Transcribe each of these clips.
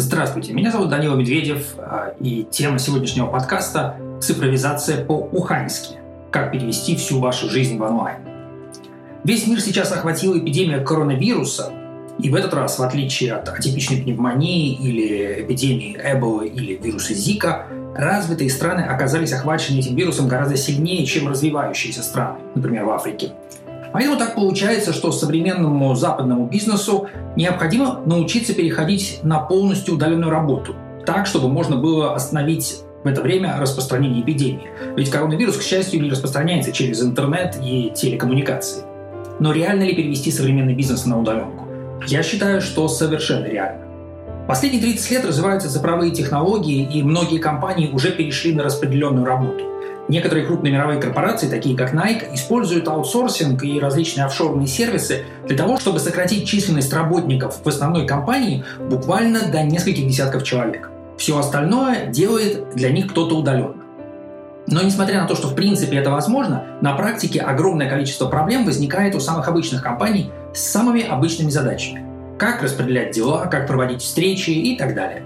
Здравствуйте, меня зовут Данила Медведев, а, и тема сегодняшнего подкаста – цифровизация по-уханьски. Как перевести всю вашу жизнь в онлайн. Весь мир сейчас охватила эпидемия коронавируса, и в этот раз, в отличие от атипичной пневмонии или эпидемии Эбола или вируса Зика, развитые страны оказались охвачены этим вирусом гораздо сильнее, чем развивающиеся страны, например, в Африке. Поэтому так получается, что современному западному бизнесу необходимо научиться переходить на полностью удаленную работу, так, чтобы можно было остановить в это время распространение эпидемии. Ведь коронавирус, к счастью, не распространяется через интернет и телекоммуникации. Но реально ли перевести современный бизнес на удаленку? Я считаю, что совершенно реально. Последние 30 лет развиваются цифровые технологии, и многие компании уже перешли на распределенную работу. Некоторые крупные мировые корпорации, такие как Nike, используют аутсорсинг и различные офшорные сервисы для того, чтобы сократить численность работников в основной компании буквально до нескольких десятков человек. Все остальное делает для них кто-то удаленно. Но несмотря на то, что в принципе это возможно, на практике огромное количество проблем возникает у самых обычных компаний с самыми обычными задачами. Как распределять дела, как проводить встречи и так далее.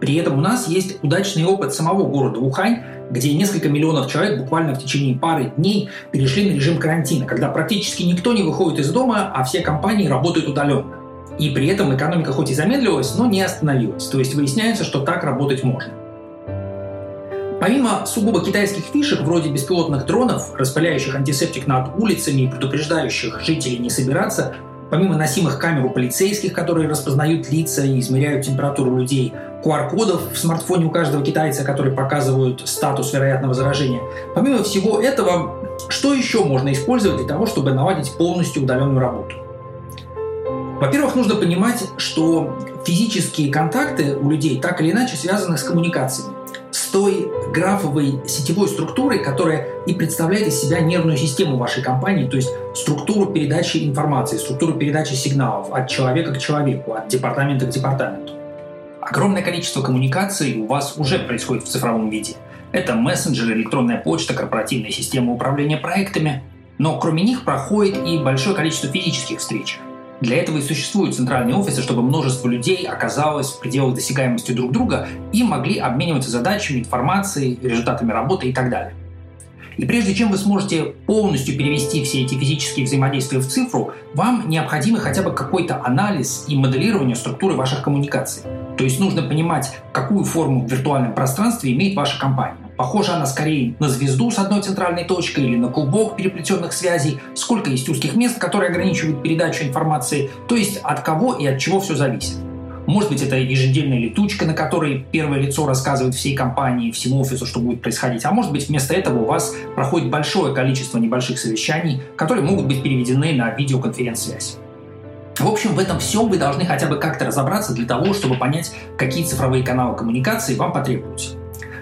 При этом у нас есть удачный опыт самого города Ухань, где несколько миллионов человек буквально в течение пары дней перешли на режим карантина, когда практически никто не выходит из дома, а все компании работают удаленно. И при этом экономика хоть и замедлилась, но не остановилась. То есть выясняется, что так работать можно. Помимо сугубо китайских фишек, вроде беспилотных дронов, распыляющих антисептик над улицами и предупреждающих жителей не собираться, помимо носимых камер у полицейских, которые распознают лица и измеряют температуру людей, QR-кодов в смартфоне у каждого китайца, которые показывают статус вероятного заражения. Помимо всего этого, что еще можно использовать для того, чтобы наладить полностью удаленную работу? Во-первых, нужно понимать, что физические контакты у людей так или иначе связаны с коммуникациями с той графовой сетевой структурой, которая и представляет из себя нервную систему вашей компании, то есть структуру передачи информации, структуру передачи сигналов от человека к человеку, от департамента к департаменту. Огромное количество коммуникаций у вас уже происходит в цифровом виде. Это мессенджеры, электронная почта, корпоративная система управления проектами. Но кроме них проходит и большое количество физических встреч. Для этого и существуют центральные офисы, чтобы множество людей оказалось в пределах досягаемости друг друга и могли обмениваться задачами, информацией, результатами работы и так далее. И прежде чем вы сможете полностью перевести все эти физические взаимодействия в цифру, вам необходимо хотя бы какой-то анализ и моделирование структуры ваших коммуникаций. То есть нужно понимать, какую форму в виртуальном пространстве имеет ваша компания. Похожа она скорее на звезду с одной центральной точкой или на клубок переплетенных связей, сколько есть узких мест, которые ограничивают передачу информации, то есть от кого и от чего все зависит. Может быть, это ежедневная летучка, на которой первое лицо рассказывает всей компании, всему офису, что будет происходить. А может быть, вместо этого у вас проходит большое количество небольших совещаний, которые могут быть переведены на видеоконференц-связь. В общем, в этом всем вы должны хотя бы как-то разобраться для того, чтобы понять, какие цифровые каналы коммуникации вам потребуются.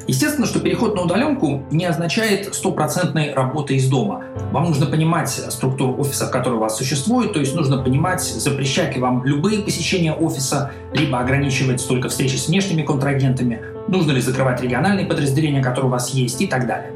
Естественно, что переход на удаленку не означает стопроцентной работы из дома. Вам нужно понимать структуру офиса, который у вас существует, то есть нужно понимать, запрещать ли вам любые посещения офиса, либо ограничивать только встречи с внешними контрагентами, нужно ли закрывать региональные подразделения, которые у вас есть и так далее.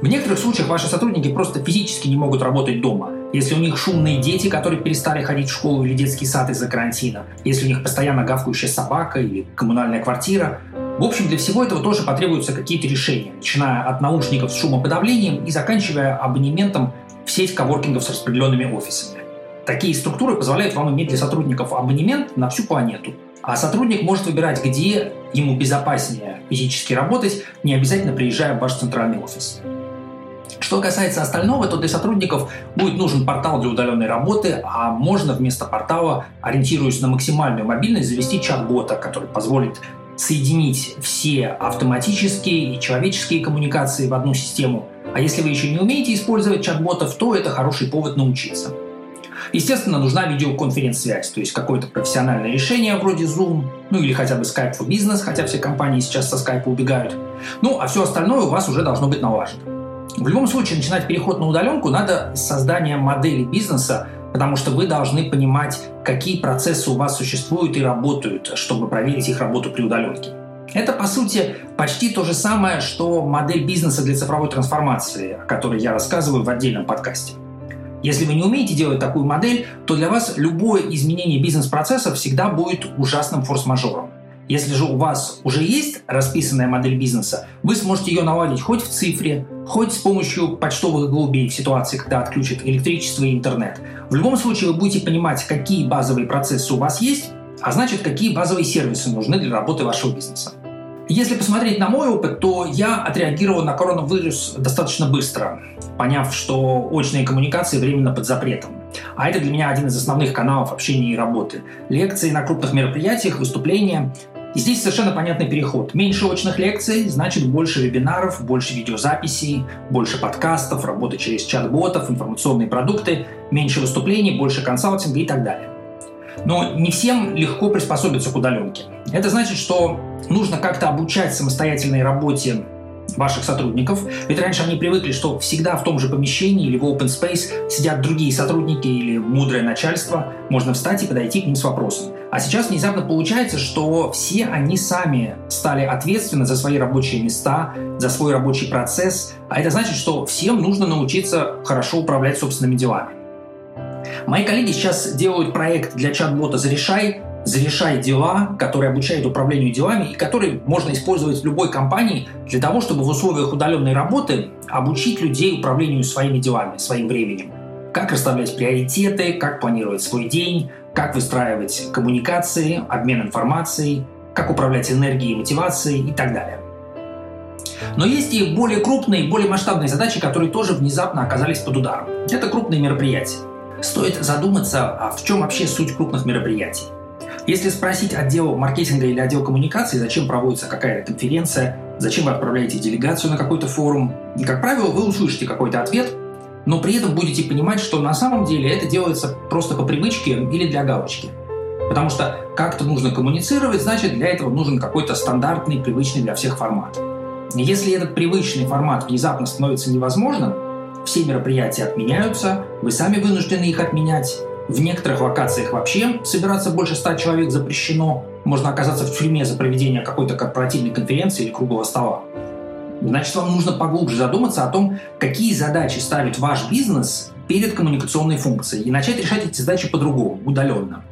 В некоторых случаях ваши сотрудники просто физически не могут работать дома. Если у них шумные дети, которые перестали ходить в школу или детский сад из-за карантина, если у них постоянно гавкающая собака или коммунальная квартира, в общем, для всего этого тоже потребуются какие-то решения, начиная от наушников с шумоподавлением и заканчивая абонементом в сеть коворкингов с распределенными офисами. Такие структуры позволяют вам иметь для сотрудников абонемент на всю планету. А сотрудник может выбирать, где ему безопаснее физически работать, не обязательно приезжая в ваш центральный офис. Что касается остального, то для сотрудников будет нужен портал для удаленной работы, а можно вместо портала, ориентируясь на максимальную мобильность, завести чат-бота, который позволит соединить все автоматические и человеческие коммуникации в одну систему. А если вы еще не умеете использовать чат-ботов, то это хороший повод научиться. Естественно, нужна видеоконференц-связь, то есть какое-то профессиональное решение вроде Zoom, ну или хотя бы Skype for Business, хотя все компании сейчас со Skype убегают. Ну, а все остальное у вас уже должно быть налажено. В любом случае, начинать переход на удаленку надо с создания модели бизнеса, потому что вы должны понимать, какие процессы у вас существуют и работают, чтобы проверить их работу при удаленке. Это, по сути, почти то же самое, что модель бизнеса для цифровой трансформации, о которой я рассказываю в отдельном подкасте. Если вы не умеете делать такую модель, то для вас любое изменение бизнес-процесса всегда будет ужасным форс-мажором. Если же у вас уже есть расписанная модель бизнеса, вы сможете ее наладить хоть в цифре, хоть с помощью почтовых голубей в ситуации, когда отключат электричество и интернет. В любом случае вы будете понимать, какие базовые процессы у вас есть, а значит, какие базовые сервисы нужны для работы вашего бизнеса. Если посмотреть на мой опыт, то я отреагировал на коронавирус достаточно быстро, поняв, что очные коммуникации временно под запретом. А это для меня один из основных каналов общения и работы. Лекции на крупных мероприятиях, выступления. И здесь совершенно понятный переход. Меньше очных лекций, значит больше вебинаров, больше видеозаписей, больше подкастов, работа через чат-ботов, информационные продукты, меньше выступлений, больше консалтинга и так далее. Но не всем легко приспособиться к удаленке. Это значит, что нужно как-то обучать самостоятельной работе ваших сотрудников. Ведь раньше они привыкли, что всегда в том же помещении или в open space сидят другие сотрудники или мудрое начальство. Можно встать и подойти к ним с вопросом. А сейчас внезапно получается, что все они сами стали ответственны за свои рабочие места, за свой рабочий процесс. А это значит, что всем нужно научиться хорошо управлять собственными делами. Мои коллеги сейчас делают проект для чат-бота «Зарешай», «Зарешай дела», который обучает управлению делами и который можно использовать в любой компании для того, чтобы в условиях удаленной работы обучить людей управлению своими делами, своим временем. Как расставлять приоритеты, как планировать свой день, как выстраивать коммуникации, обмен информацией, как управлять энергией, мотивацией и так далее. Но есть и более крупные, более масштабные задачи, которые тоже внезапно оказались под ударом. Это крупные мероприятия. Стоит задуматься, а в чем вообще суть крупных мероприятий. Если спросить отдел маркетинга или отдел коммуникации, зачем проводится какая-то конференция, зачем вы отправляете делегацию на какой-то форум, и, как правило, вы услышите какой-то ответ, но при этом будете понимать, что на самом деле это делается просто по привычке или для галочки. Потому что как-то нужно коммуницировать, значит, для этого нужен какой-то стандартный, привычный для всех формат. Если этот привычный формат внезапно становится невозможным, все мероприятия отменяются, вы сами вынуждены их отменять. В некоторых локациях вообще собираться больше ста человек запрещено. Можно оказаться в тюрьме за проведение какой-то корпоративной конференции или круглого стола. Значит, вам нужно поглубже задуматься о том, какие задачи ставит ваш бизнес перед коммуникационной функцией и начать решать эти задачи по-другому, удаленно.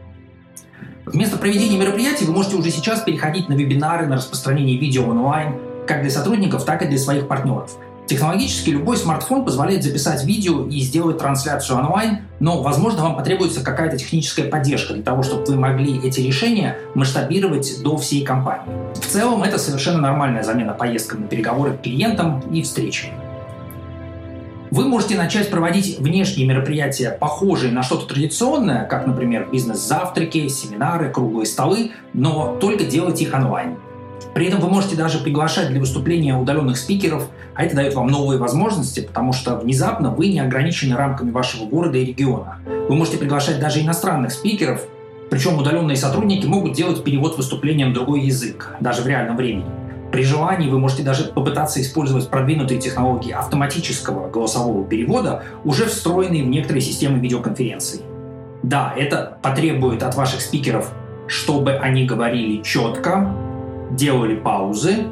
Вместо проведения мероприятий вы можете уже сейчас переходить на вебинары, на распространение видео онлайн, как для сотрудников, так и для своих партнеров. Технологически любой смартфон позволяет записать видео и сделать трансляцию онлайн, но, возможно, вам потребуется какая-то техническая поддержка для того, чтобы вы могли эти решения масштабировать до всей компании. В целом, это совершенно нормальная замена поездкам на переговоры к клиентам и встречи. Вы можете начать проводить внешние мероприятия, похожие на что-то традиционное, как, например, бизнес-завтраки, семинары, круглые столы, но только делать их онлайн. При этом вы можете даже приглашать для выступления удаленных спикеров, а это дает вам новые возможности, потому что внезапно вы не ограничены рамками вашего города и региона. Вы можете приглашать даже иностранных спикеров, причем удаленные сотрудники могут делать перевод выступления на другой язык, даже в реальном времени. При желании вы можете даже попытаться использовать продвинутые технологии автоматического голосового перевода, уже встроенные в некоторые системы видеоконференций. Да, это потребует от ваших спикеров, чтобы они говорили четко, делали паузы,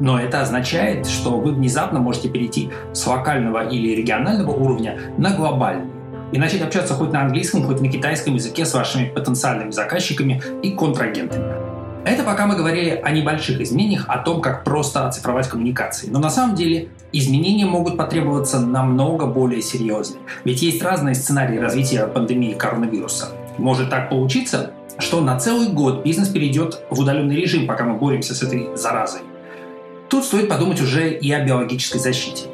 но это означает, что вы внезапно можете перейти с локального или регионального уровня на глобальный и начать общаться хоть на английском, хоть на китайском языке с вашими потенциальными заказчиками и контрагентами. Это пока мы говорили о небольших изменениях, о том, как просто оцифровать коммуникации. Но на самом деле изменения могут потребоваться намного более серьезные. Ведь есть разные сценарии развития пандемии коронавируса. Может так получиться, что на целый год бизнес перейдет в удаленный режим, пока мы боремся с этой заразой. Тут стоит подумать уже и о биологической защите.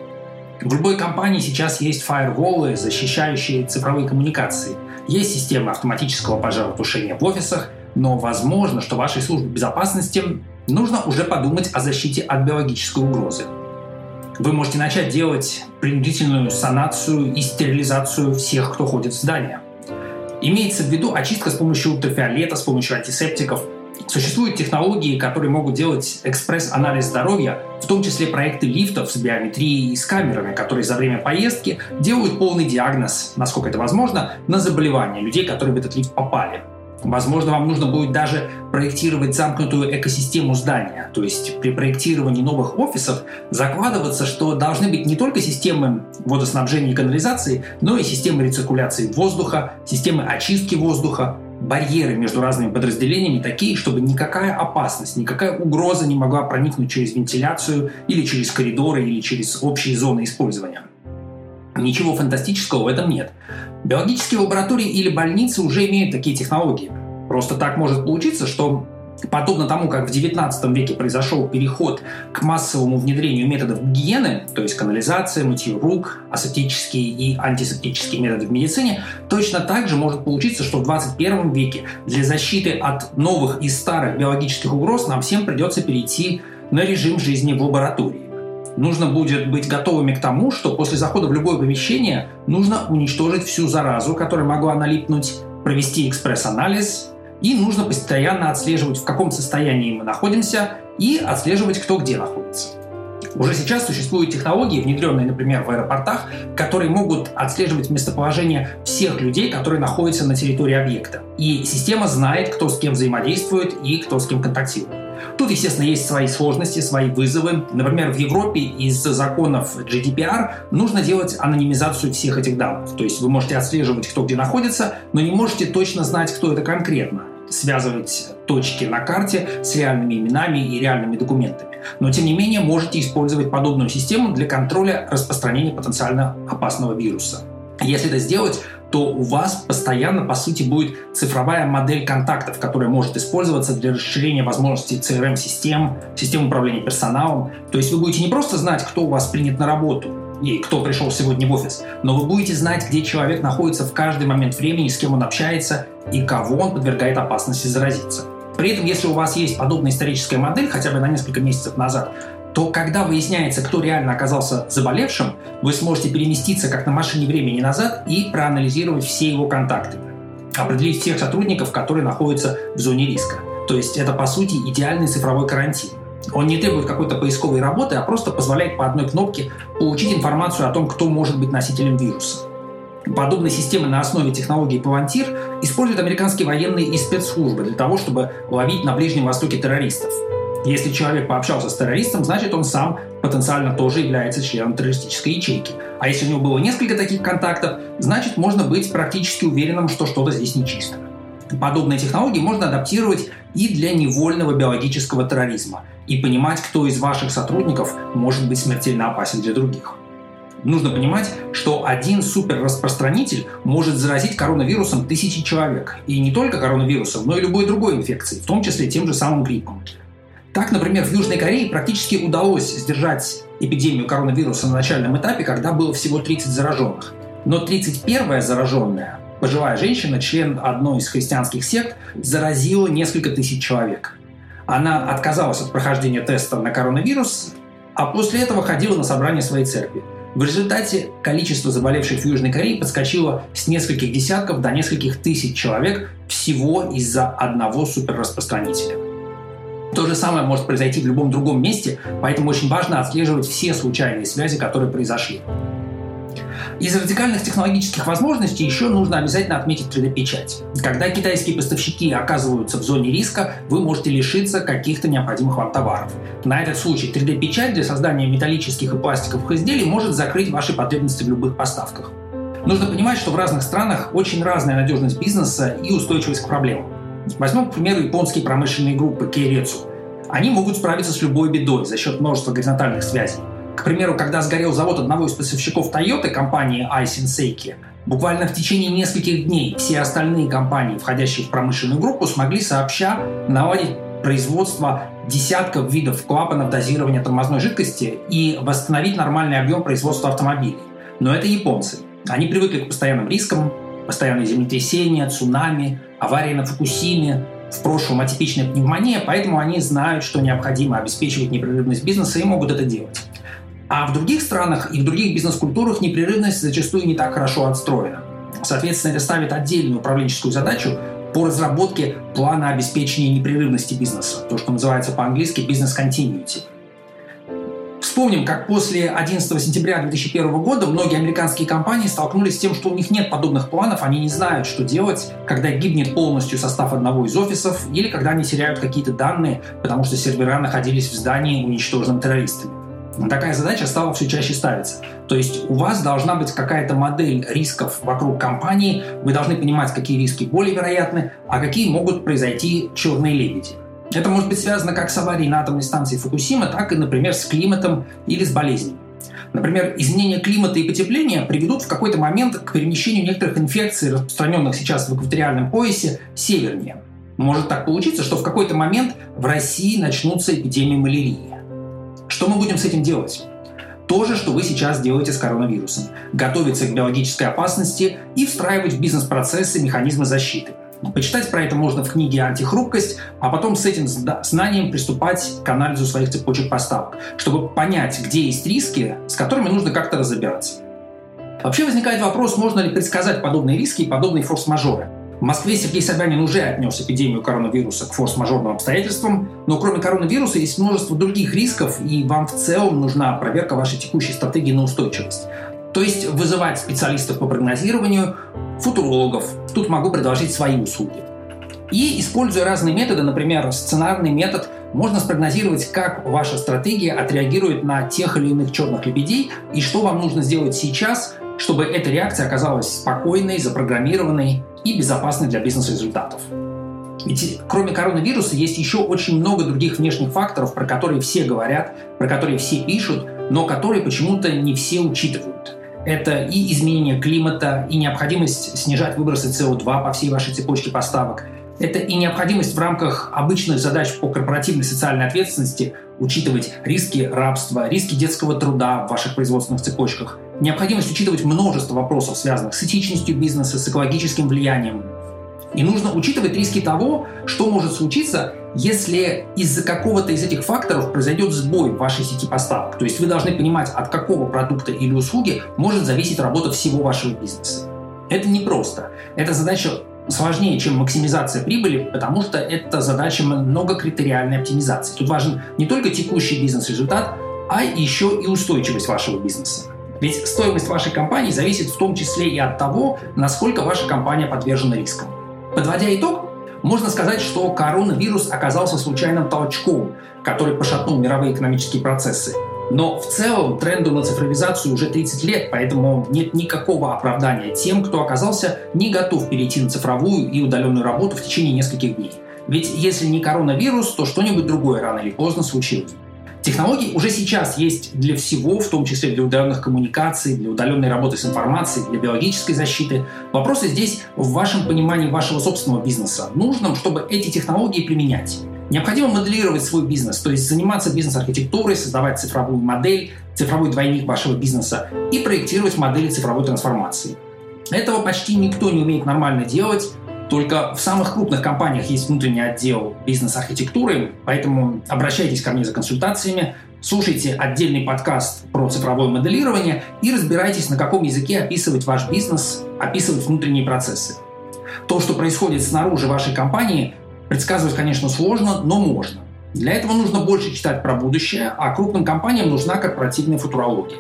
В любой компании сейчас есть фаерволы, защищающие цифровые коммуникации. Есть системы автоматического пожаротушения в офисах, но возможно, что вашей службе безопасности нужно уже подумать о защите от биологической угрозы. Вы можете начать делать принудительную санацию и стерилизацию всех, кто ходит в здание. Имеется в виду очистка с помощью ультрафиолета, с помощью антисептиков. Существуют технологии, которые могут делать экспресс-анализ здоровья, в том числе проекты лифтов с биометрией и с камерами, которые за время поездки делают полный диагноз, насколько это возможно, на заболевания людей, которые в этот лифт попали. Возможно, вам нужно будет даже проектировать замкнутую экосистему здания. То есть при проектировании новых офисов закладываться, что должны быть не только системы водоснабжения и канализации, но и системы рециркуляции воздуха, системы очистки воздуха, барьеры между разными подразделениями такие, чтобы никакая опасность, никакая угроза не могла проникнуть через вентиляцию или через коридоры или через общие зоны использования. Ничего фантастического в этом нет. Биологические лаборатории или больницы уже имеют такие технологии. Просто так может получиться, что Подобно тому, как в XIX веке произошел переход к массовому внедрению методов гигиены, то есть канализация, мытье рук, асептические и антисептические методы в медицине, точно так же может получиться, что в 21 веке для защиты от новых и старых биологических угроз нам всем придется перейти на режим жизни в лаборатории. Нужно будет быть готовыми к тому, что после захода в любое помещение нужно уничтожить всю заразу, которая могла налипнуть, провести экспресс-анализ, и нужно постоянно отслеживать, в каком состоянии мы находимся, и отслеживать, кто где находится. Уже сейчас существуют технологии, внедренные, например, в аэропортах, которые могут отслеживать местоположение всех людей, которые находятся на территории объекта. И система знает, кто с кем взаимодействует и кто с кем контактирует. Тут, естественно, есть свои сложности, свои вызовы. Например, в Европе из-за законов GDPR нужно делать анонимизацию всех этих данных. То есть вы можете отслеживать, кто где находится, но не можете точно знать, кто это конкретно связывать точки на карте с реальными именами и реальными документами. Но, тем не менее, можете использовать подобную систему для контроля распространения потенциально опасного вируса. Если это сделать, то у вас постоянно, по сути, будет цифровая модель контактов, которая может использоваться для расширения возможностей CRM-систем, систем управления персоналом. То есть вы будете не просто знать, кто у вас принят на работу, и кто пришел сегодня в офис, но вы будете знать, где человек находится в каждый момент времени, с кем он общается и кого он подвергает опасности заразиться. При этом, если у вас есть подобная историческая модель, хотя бы на несколько месяцев назад, то когда выясняется, кто реально оказался заболевшим, вы сможете переместиться как на машине времени назад и проанализировать все его контакты. Определить всех сотрудников, которые находятся в зоне риска. То есть это, по сути, идеальный цифровой карантин. Он не требует какой-то поисковой работы, а просто позволяет по одной кнопке получить информацию о том, кто может быть носителем вируса. Подобные системы на основе технологии Palantir используют американские военные и спецслужбы для того, чтобы ловить на Ближнем Востоке террористов. Если человек пообщался с террористом, значит он сам потенциально тоже является членом террористической ячейки. А если у него было несколько таких контактов, значит можно быть практически уверенным, что что-то здесь нечисто. Подобные технологии можно адаптировать и для невольного биологического терроризма и понимать, кто из ваших сотрудников может быть смертельно опасен для других. Нужно понимать, что один суперраспространитель может заразить коронавирусом тысячи человек. И не только коронавирусом, но и любой другой инфекцией, в том числе тем же самым гриппом. Так, например, в Южной Корее практически удалось сдержать эпидемию коронавируса на начальном этапе, когда было всего 30 зараженных. Но 31-я зараженная, пожилая женщина, член одной из христианских сект, заразила несколько тысяч человек. Она отказалась от прохождения теста на коронавирус, а после этого ходила на собрание своей церкви. В результате количество заболевших в Южной Корее подскочило с нескольких десятков до нескольких тысяч человек всего из-за одного суперраспространителя. То же самое может произойти в любом другом месте, поэтому очень важно отслеживать все случайные связи, которые произошли. Из радикальных технологических возможностей еще нужно обязательно отметить 3D-печать. Когда китайские поставщики оказываются в зоне риска, вы можете лишиться каких-то необходимых вам товаров. На этот случай 3D-печать для создания металлических и пластиковых изделий может закрыть ваши потребности в любых поставках. Нужно понимать, что в разных странах очень разная надежность бизнеса и устойчивость к проблемам. Возьмем, к примеру, японские промышленные группы Кейрецу. Они могут справиться с любой бедой за счет множества горизонтальных связей. К примеру, когда сгорел завод одного из поставщиков Toyota, компании Aisin Seiki, буквально в течение нескольких дней все остальные компании, входящие в промышленную группу, смогли сообща наладить производство десятков видов клапанов дозирования тормозной жидкости и восстановить нормальный объем производства автомобилей. Но это японцы. Они привыкли к постоянным рискам, постоянные землетрясения, цунами, аварии на Фукусиме, в прошлом атипичная пневмония, поэтому они знают, что необходимо обеспечивать непрерывность бизнеса и могут это делать. А в других странах и в других бизнес-культурах непрерывность зачастую не так хорошо отстроена. Соответственно, это ставит отдельную управленческую задачу по разработке плана обеспечения непрерывности бизнеса, то, что называется по-английски business continuity – Вспомним, как после 11 сентября 2001 года многие американские компании столкнулись с тем, что у них нет подобных планов, они не знают, что делать, когда гибнет полностью состав одного из офисов или когда они теряют какие-то данные, потому что сервера находились в здании, уничтоженном террористами. такая задача стала все чаще ставиться. То есть у вас должна быть какая-то модель рисков вокруг компании, вы должны понимать, какие риски более вероятны, а какие могут произойти черные лебеди. Это может быть связано как с аварией на атомной станции Фукусима, так и, например, с климатом или с болезнями. Например, изменение климата и потепления приведут в какой-то момент к перемещению некоторых инфекций, распространенных сейчас в экваториальном поясе, севернее. Может так получиться, что в какой-то момент в России начнутся эпидемии малярии. Что мы будем с этим делать? То же, что вы сейчас делаете с коронавирусом. Готовиться к биологической опасности и встраивать в бизнес-процессы механизмы защиты. Почитать про это можно в книге «Антихрупкость», а потом с этим знанием приступать к анализу своих цепочек поставок, чтобы понять, где есть риски, с которыми нужно как-то разобраться. Вообще возникает вопрос, можно ли предсказать подобные риски и подобные форс-мажоры. В Москве Сергей Собянин уже отнес эпидемию коронавируса к форс-мажорным обстоятельствам, но кроме коронавируса есть множество других рисков, и вам в целом нужна проверка вашей текущей стратегии на устойчивость. То есть вызывать специалистов по прогнозированию, футурологов. Тут могу предложить свои услуги. И используя разные методы, например, сценарный метод, можно спрогнозировать, как ваша стратегия отреагирует на тех или иных черных лебедей и что вам нужно сделать сейчас, чтобы эта реакция оказалась спокойной, запрограммированной и безопасной для бизнес-результатов. Ведь кроме коронавируса есть еще очень много других внешних факторов, про которые все говорят, про которые все пишут, но которые почему-то не все учитывают. Это и изменение климата, и необходимость снижать выбросы СО2 по всей вашей цепочке поставок. Это и необходимость в рамках обычных задач по корпоративной социальной ответственности учитывать риски рабства, риски детского труда в ваших производственных цепочках, необходимость учитывать множество вопросов, связанных с этичностью бизнеса, с экологическим влиянием. И нужно учитывать риски того, что может случиться, если из-за какого-то из этих факторов произойдет сбой в вашей сети поставок. То есть вы должны понимать, от какого продукта или услуги может зависеть работа всего вашего бизнеса. Это непросто. Эта задача сложнее, чем максимизация прибыли, потому что это задача многокритериальной оптимизации. Тут важен не только текущий бизнес-результат, а еще и устойчивость вашего бизнеса. Ведь стоимость вашей компании зависит в том числе и от того, насколько ваша компания подвержена рискам. Подводя итог, можно сказать, что коронавирус оказался случайным толчком, который пошатнул мировые экономические процессы. Но в целом тренду на цифровизацию уже 30 лет, поэтому нет никакого оправдания тем, кто оказался не готов перейти на цифровую и удаленную работу в течение нескольких дней. Ведь если не коронавирус, то что-нибудь другое рано или поздно случилось. Технологии уже сейчас есть для всего, в том числе для удаленных коммуникаций, для удаленной работы с информацией, для биологической защиты. Вопросы здесь в вашем понимании вашего собственного бизнеса. Нужно, чтобы эти технологии применять. Необходимо моделировать свой бизнес, то есть заниматься бизнес-архитектурой, создавать цифровую модель, цифровой двойник вашего бизнеса и проектировать модели цифровой трансформации. Этого почти никто не умеет нормально делать, только в самых крупных компаниях есть внутренний отдел бизнес-архитектуры, поэтому обращайтесь ко мне за консультациями, слушайте отдельный подкаст про цифровое моделирование и разбирайтесь, на каком языке описывать ваш бизнес, описывать внутренние процессы. То, что происходит снаружи вашей компании, предсказывать, конечно, сложно, но можно. Для этого нужно больше читать про будущее, а крупным компаниям нужна корпоративная футурология.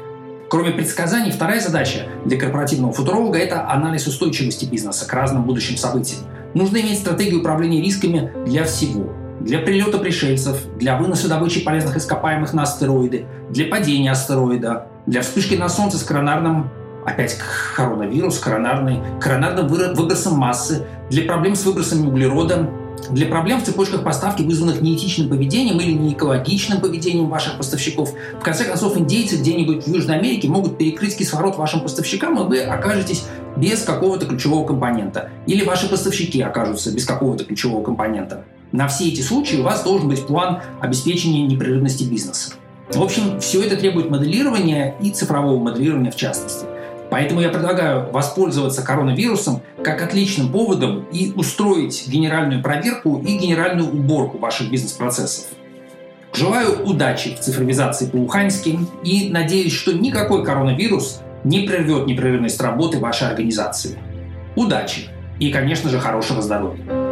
Кроме предсказаний, вторая задача для корпоративного футуролога – это анализ устойчивости бизнеса к разным будущим событиям. Нужно иметь стратегию управления рисками для всего. Для прилета пришельцев, для выноса добычи полезных ископаемых на астероиды, для падения астероида, для вспышки на Солнце с коронарным опять коронавирус, коронарный, коронарным выбросом массы, для проблем с выбросами углерода, для проблем в цепочках поставки, вызванных неэтичным поведением или неэкологичным поведением ваших поставщиков. В конце концов, индейцы где-нибудь в Южной Америке могут перекрыть кислород вашим поставщикам, и вы окажетесь без какого-то ключевого компонента. Или ваши поставщики окажутся без какого-то ключевого компонента. На все эти случаи у вас должен быть план обеспечения непрерывности бизнеса. В общем, все это требует моделирования и цифрового моделирования в частности. Поэтому я предлагаю воспользоваться коронавирусом как отличным поводом и устроить генеральную проверку и генеральную уборку ваших бизнес-процессов. Желаю удачи в цифровизации по-уханьски и надеюсь, что никакой коронавирус не прервет непрерывность работы вашей организации. Удачи и, конечно же, хорошего здоровья!